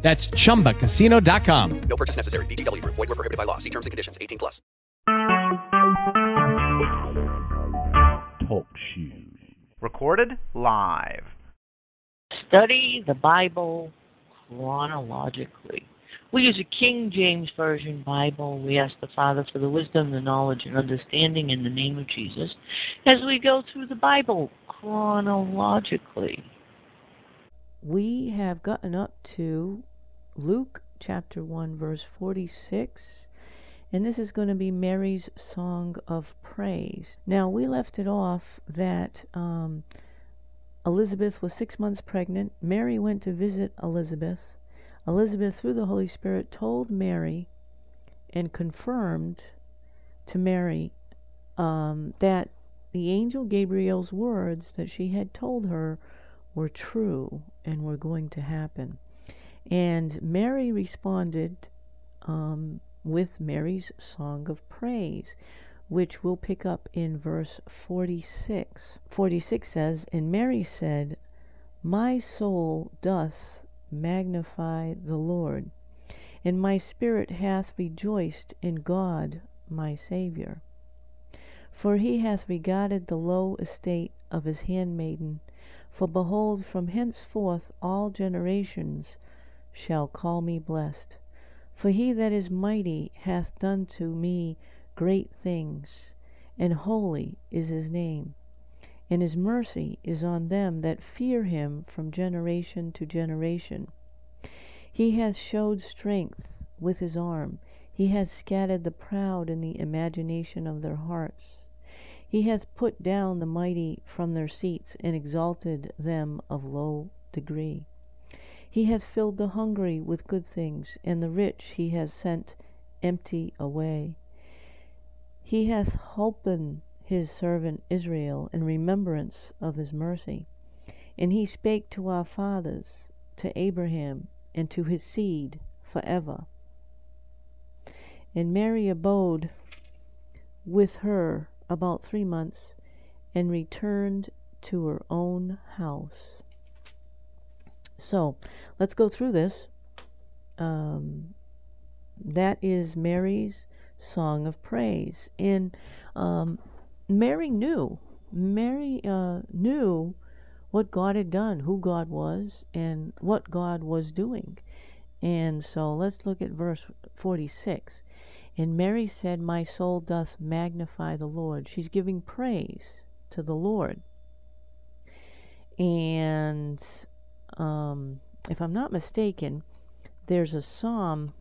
That's chumbacasino.com. No purchase necessary. VGW Group. Void were prohibited by law. See terms and conditions. 18 plus. Talk shoes. Recorded live. Study the Bible chronologically. We use a King James Version Bible. We ask the Father for the wisdom, the knowledge, and understanding in the name of Jesus as we go through the Bible chronologically. We have gotten up to Luke chapter 1, verse 46. And this is going to be Mary's song of praise. Now, we left it off that um, Elizabeth was six months pregnant. Mary went to visit Elizabeth. Elizabeth, through the Holy Spirit, told Mary and confirmed to Mary um, that the angel Gabriel's words that she had told her were true and were going to happen. And Mary responded um, with Mary's song of praise, which we'll pick up in verse 46. 46 says, And Mary said, My soul doth magnify the Lord, and my spirit hath rejoiced in God my Saviour. For he hath regarded the low estate of his handmaiden. For behold, from henceforth all generations shall call me blessed. For he that is mighty hath done to me great things, and holy is his name. And his mercy is on them that fear him from generation to generation. He hath showed strength with his arm. He hath scattered the proud in the imagination of their hearts. He hath put down the mighty from their seats, and exalted them of low degree. He hath filled the hungry with good things, and the rich he hath sent empty away. He hath holpen his servant Israel in remembrance of his mercy. And he spake to our fathers, to Abraham, and to his seed for ever. And Mary abode with her about three months, and returned to her own house. So let's go through this. Um, that is Mary's song of praise. And um, Mary knew. Mary uh, knew what God had done, who God was, and what God was doing. And so let's look at verse 46. And Mary said, My soul doth magnify the Lord. She's giving praise to the Lord. And um, if I'm not mistaken, there's a psalm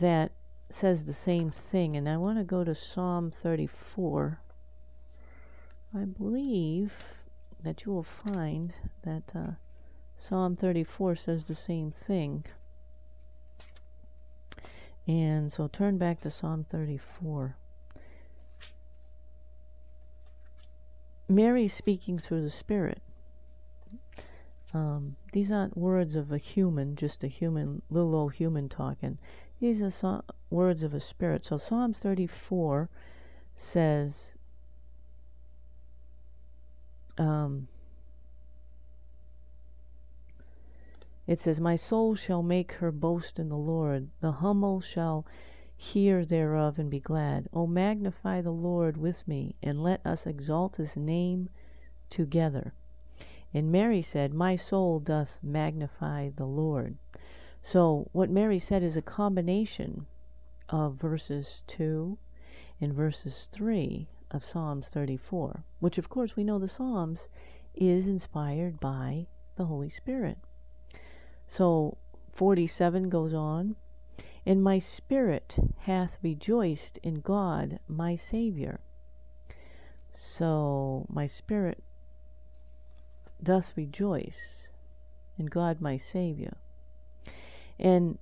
that says the same thing, and I want to go to Psalm 34. I believe that you will find that uh, Psalm 34 says the same thing. And so turn back to Psalm 34. Mary speaking through the Spirit. Um, these aren't words of a human, just a human, little old human talking. These are so- words of a spirit. So Psalms 34 says, um, it says, My soul shall make her boast in the Lord. The humble shall hear thereof and be glad. O magnify the Lord with me, and let us exalt his name together. And Mary said, My soul doth magnify the Lord. So, what Mary said is a combination of verses 2 and verses 3 of Psalms 34, which, of course, we know the Psalms is inspired by the Holy Spirit. So, 47 goes on, and my spirit hath rejoiced in God my Savior. So, my spirit doth rejoice in God my Savior. And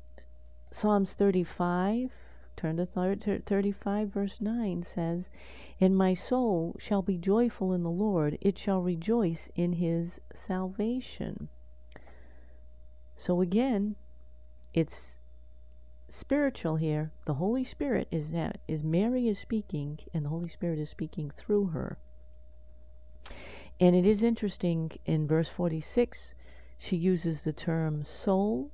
Psalms 35 turn to 35, verse 9 says, And my soul shall be joyful in the Lord, it shall rejoice in his salvation. So again, it's spiritual here. The Holy Spirit is that is Mary is speaking and the Holy Spirit is speaking through her. And it is interesting in verse 46 she uses the term soul.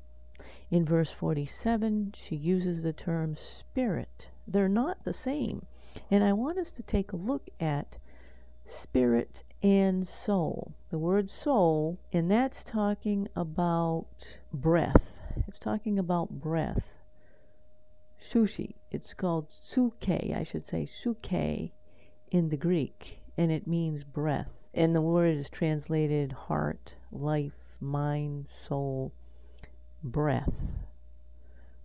In verse 47 she uses the term spirit. They're not the same. And I want us to take a look at spirit and soul. The word soul, and that's talking about breath. It's talking about breath sushi. It's called psuche, I should say, psuche in the Greek, and it means breath. And the word is translated heart, life, mind, soul, breath,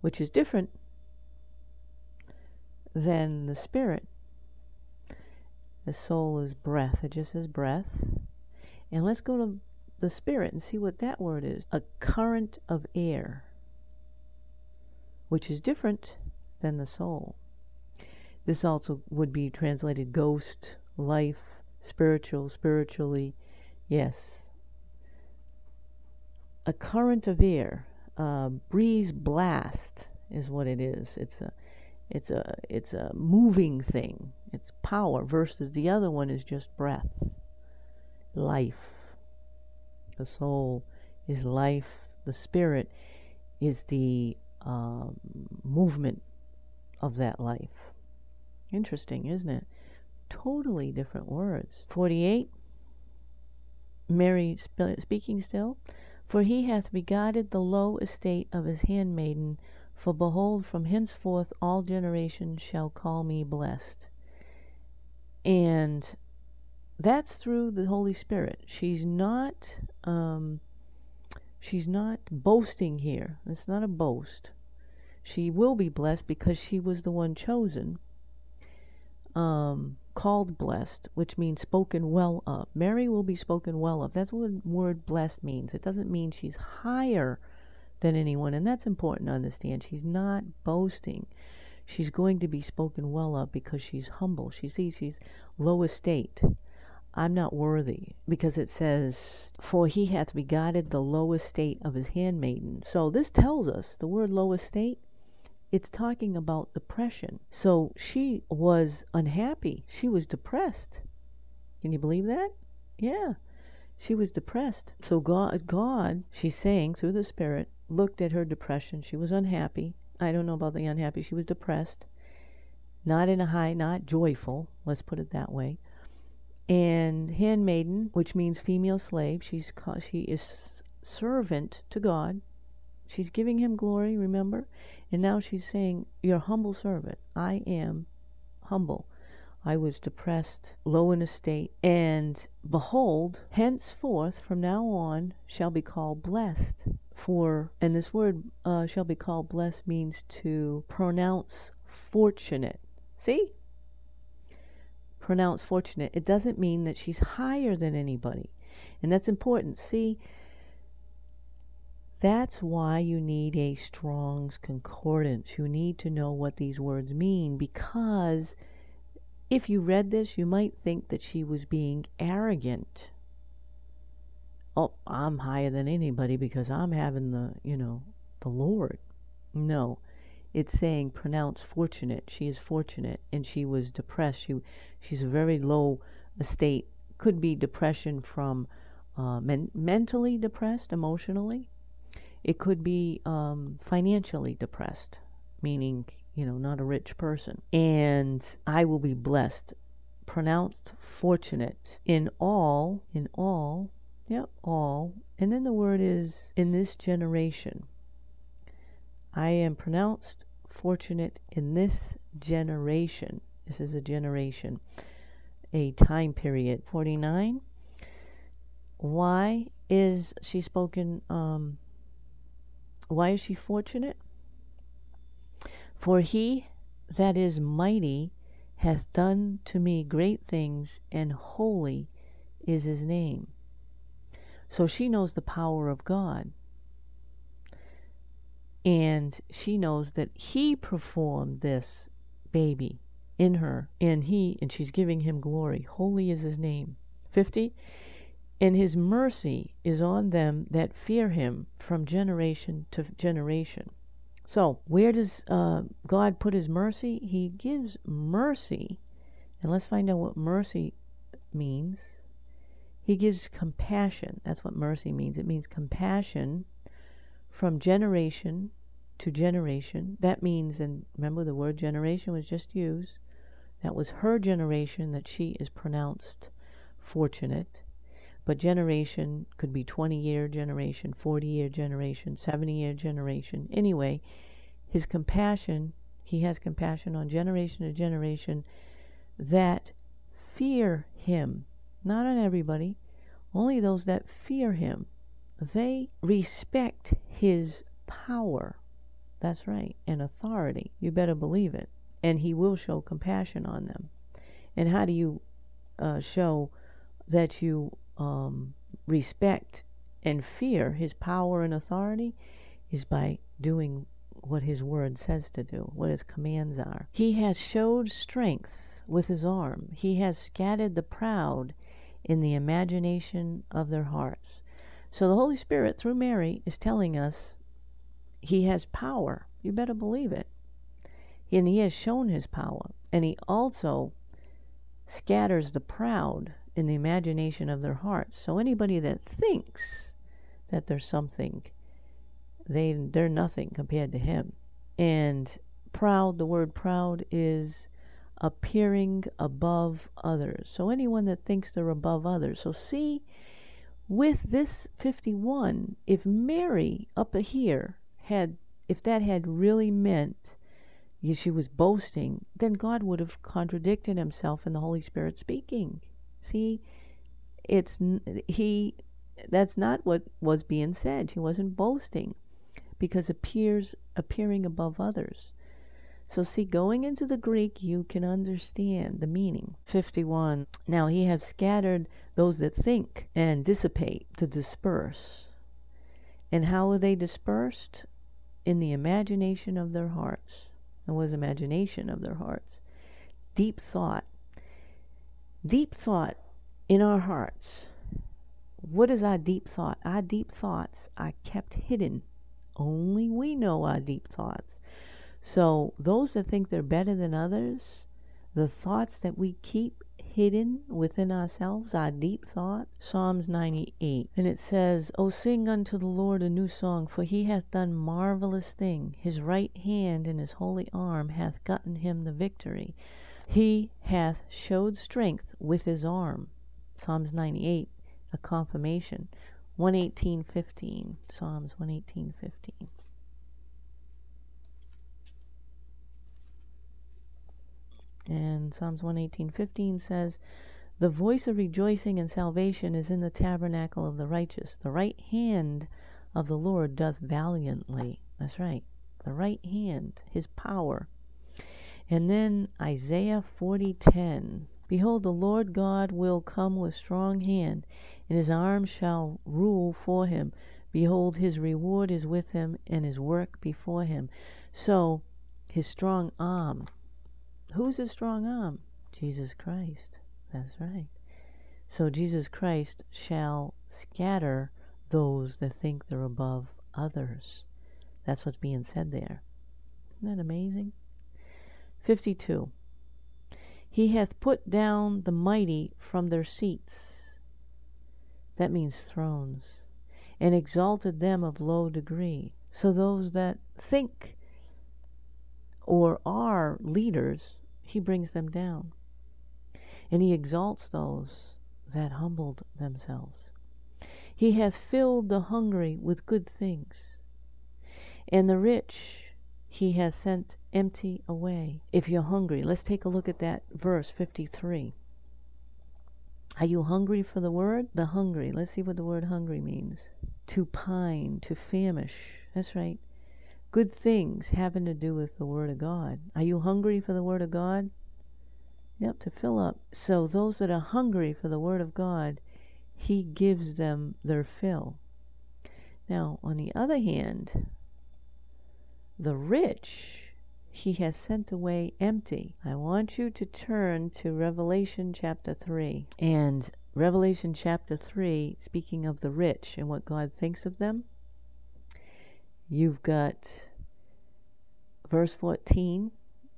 which is different than the spirit. The soul is breath, it just says breath. And let's go to the spirit and see what that word is a current of air, which is different than the soul. This also would be translated ghost, life, spiritual, spiritually. Yes. A current of air, a breeze blast is what it is. It's a it's a it's a moving thing. It's power versus the other one is just breath. Life. The soul is life. The spirit is the uh, movement of that life. Interesting, isn't it? Totally different words. 48, Mary sp- speaking still. For he hath regarded the low estate of his handmaiden. For behold, from henceforth all generations shall call me blessed. And that's through the Holy Spirit. She's not um, she's not boasting here. It's not a boast she will be blessed because she was the one chosen, um, called blessed, which means spoken well of. Mary will be spoken well of. That's what the word blessed means. It doesn't mean she's higher than anyone, and that's important to understand. She's not boasting. She's going to be spoken well of because she's humble. She sees she's low estate. I'm not worthy, because it says, For he hath begotten the low estate of his handmaiden. So this tells us the word low estate it's talking about depression. So she was unhappy. She was depressed. Can you believe that? Yeah. She was depressed. So God God, she's saying through the spirit, looked at her depression. She was unhappy. I don't know about the unhappy. She was depressed. Not in a high, not joyful. Let's put it that way. And handmaiden, which means female slave, she's she is servant to God. She's giving him glory, remember? And now she's saying, Your humble servant, I am humble. I was depressed, low in estate, and behold, henceforth, from now on, shall be called blessed. For, and this word uh, shall be called blessed means to pronounce fortunate. See? Pronounce fortunate. It doesn't mean that she's higher than anybody. And that's important. See, that's why you need a Strong's Concordance. You need to know what these words mean because if you read this, you might think that she was being arrogant. Oh, I'm higher than anybody because I'm having the, you know, the Lord. No. It's saying pronounce fortunate. She is fortunate and she was depressed. She she's a very low estate. Could be depression from uh, men- mentally depressed, emotionally it could be um, financially depressed, meaning, you know, not a rich person. And I will be blessed, pronounced fortunate in all, in all, yep, all. And then the word is in this generation. I am pronounced fortunate in this generation. This is a generation, a time period. 49. Why is she spoken um, why is she fortunate? For he that is mighty hath done to me great things, and holy is his name. So she knows the power of God. And she knows that he performed this baby in her, and he, and she's giving him glory. Holy is his name. 50. And his mercy is on them that fear him from generation to generation. So, where does uh, God put his mercy? He gives mercy. And let's find out what mercy means. He gives compassion. That's what mercy means. It means compassion from generation to generation. That means, and remember the word generation was just used, that was her generation that she is pronounced fortunate. But generation could be 20 year generation, 40 year generation, 70 year generation. Anyway, his compassion, he has compassion on generation to generation that fear him. Not on everybody, only those that fear him. They respect his power. That's right, and authority. You better believe it. And he will show compassion on them. And how do you uh, show that you um, respect and fear his power and authority is by doing what his word says to do, what his commands are. He has showed strength with his arm. He has scattered the proud in the imagination of their hearts. So the Holy Spirit, through Mary, is telling us he has power. You better believe it. And he has shown his power. And he also scatters the proud in the imagination of their hearts. So anybody that thinks that there's something, they they're nothing compared to him. And proud, the word proud is appearing above others. So anyone that thinks they're above others. So see with this 51, if Mary up here had if that had really meant she was boasting, then God would have contradicted himself in the Holy Spirit speaking. See, it's he that's not what was being said. She wasn't boasting because appears appearing above others. So see, going into the Greek, you can understand the meaning. 51. Now he have scattered those that think and dissipate to disperse. And how are they dispersed? In the imagination of their hearts. And was imagination of their hearts. Deep thought deep thought in our hearts. What is our deep thought? Our deep thoughts are kept hidden. Only we know our deep thoughts. So, those that think they're better than others, the thoughts that we keep hidden within ourselves, our deep thoughts. Psalms 98. And it says, O sing unto the Lord a new song, for he hath done marvelous thing. His right hand and his holy arm hath gotten him the victory. He hath showed strength with his arm. Psalms 98, a confirmation. 118.15. Psalms 118.15. And Psalms 118.15 says, The voice of rejoicing and salvation is in the tabernacle of the righteous. The right hand of the Lord doth valiantly. That's right. The right hand, his power and then Isaiah 40:10. Behold, the Lord God will come with strong hand, and his arm shall rule for him. Behold, his reward is with him, and his work before him. So, his strong arm. Who's his strong arm? Jesus Christ. That's right. So, Jesus Christ shall scatter those that think they're above others. That's what's being said there. Isn't that amazing? 52. He hath put down the mighty from their seats. That means thrones. And exalted them of low degree. So those that think or are leaders, he brings them down. And he exalts those that humbled themselves. He hath filled the hungry with good things, and the rich he has sent empty away. If you're hungry, let's take a look at that verse 53. Are you hungry for the word? The hungry. Let's see what the word hungry means. To pine, to famish. That's right. Good things having to do with the word of God. Are you hungry for the word of God? Yep, to fill up. So those that are hungry for the word of God, he gives them their fill. Now, on the other hand, the rich he has sent away empty. I want you to turn to Revelation chapter 3. And Revelation chapter 3, speaking of the rich and what God thinks of them, you've got verse 14,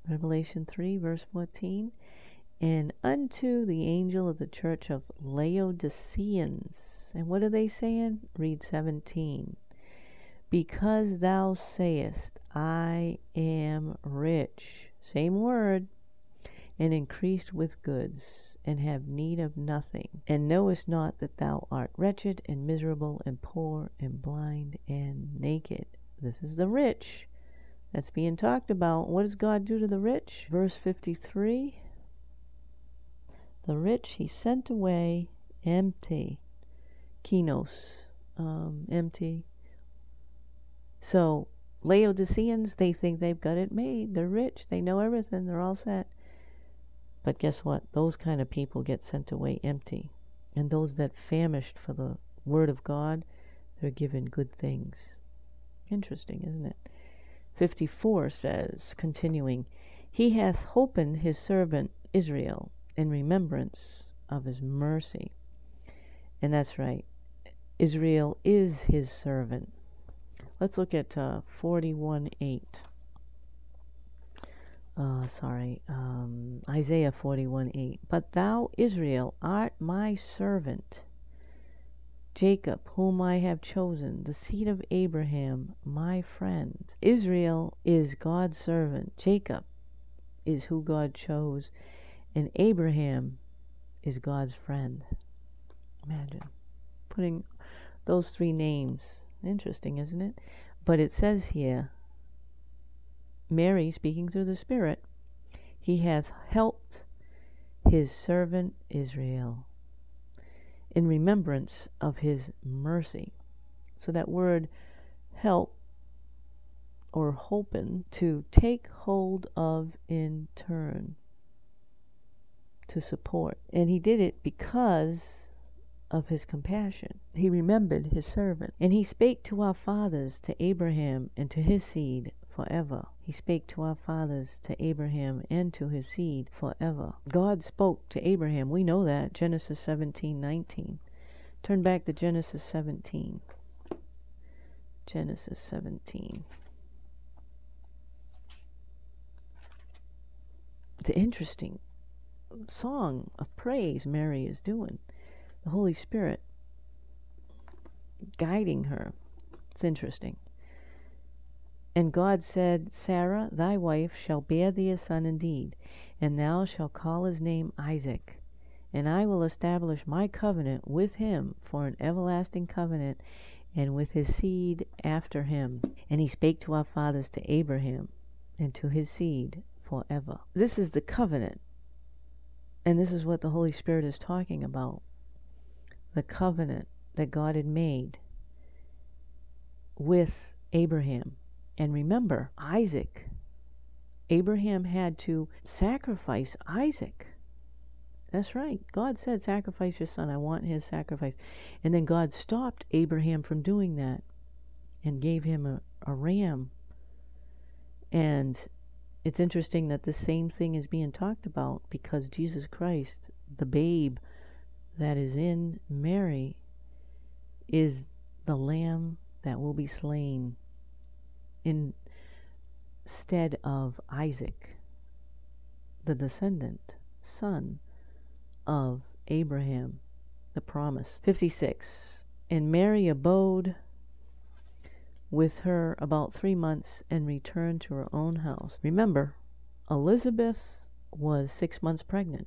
Revelation 3, verse 14. And unto the angel of the church of Laodiceans. And what are they saying? Read 17. Because thou sayest, I am rich, same word, and increased with goods, and have need of nothing, and knowest not that thou art wretched, and miserable, and poor, and blind, and naked. This is the rich that's being talked about. What does God do to the rich? Verse 53 The rich he sent away empty. Kinos, um, empty. So, Laodiceans, they think they've got it made. They're rich. They know everything. They're all set. But guess what? Those kind of people get sent away empty. And those that famished for the Word of God, they're given good things. Interesting, isn't it? 54 says, continuing, He hath holpen his servant Israel in remembrance of his mercy. And that's right. Israel is his servant. Let's look at uh, 41 8. Uh, sorry, um, Isaiah 41 8. But thou, Israel, art my servant, Jacob, whom I have chosen, the seed of Abraham, my friend. Israel is God's servant. Jacob is who God chose. And Abraham is God's friend. Imagine putting those three names. Interesting, isn't it? But it says here, Mary speaking through the Spirit, He hath helped His servant Israel in remembrance of His mercy. So that word help or hopen, to take hold of in turn, to support. And He did it because of his compassion. He remembered his servant. And he spake to our fathers, to Abraham, and to his seed forever. He spake to our fathers, to Abraham, and to his seed forever. God spoke to Abraham. We know that. Genesis 17 19. Turn back to Genesis 17. Genesis 17. It's an interesting song of praise Mary is doing the Holy Spirit guiding her. It's interesting. And God said, Sarah, thy wife, shall bear thee a son indeed, and thou shalt call his name Isaac. And I will establish my covenant with him for an everlasting covenant, and with his seed after him. And he spake to our fathers, to Abraham, and to his seed forever. This is the covenant. And this is what the Holy Spirit is talking about the covenant that God had made with Abraham. And remember, Isaac, Abraham had to sacrifice Isaac. That's right. God said, Sacrifice your son. I want his sacrifice. And then God stopped Abraham from doing that and gave him a, a ram. And it's interesting that the same thing is being talked about because Jesus Christ, the babe, that is in Mary is the lamb that will be slain instead of Isaac, the descendant, son of Abraham, the promise. 56. And Mary abode with her about three months and returned to her own house. Remember, Elizabeth was six months pregnant.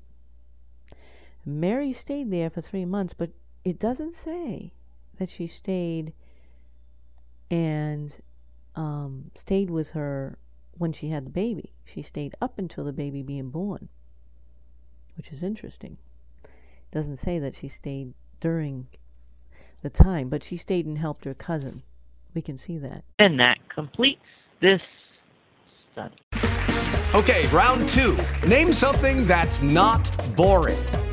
Mary stayed there for three months, but it doesn't say that she stayed and um, stayed with her when she had the baby. She stayed up until the baby being born, which is interesting. It doesn't say that she stayed during the time, but she stayed and helped her cousin. We can see that. And that completes this study. Okay, round two. Name something that's not boring.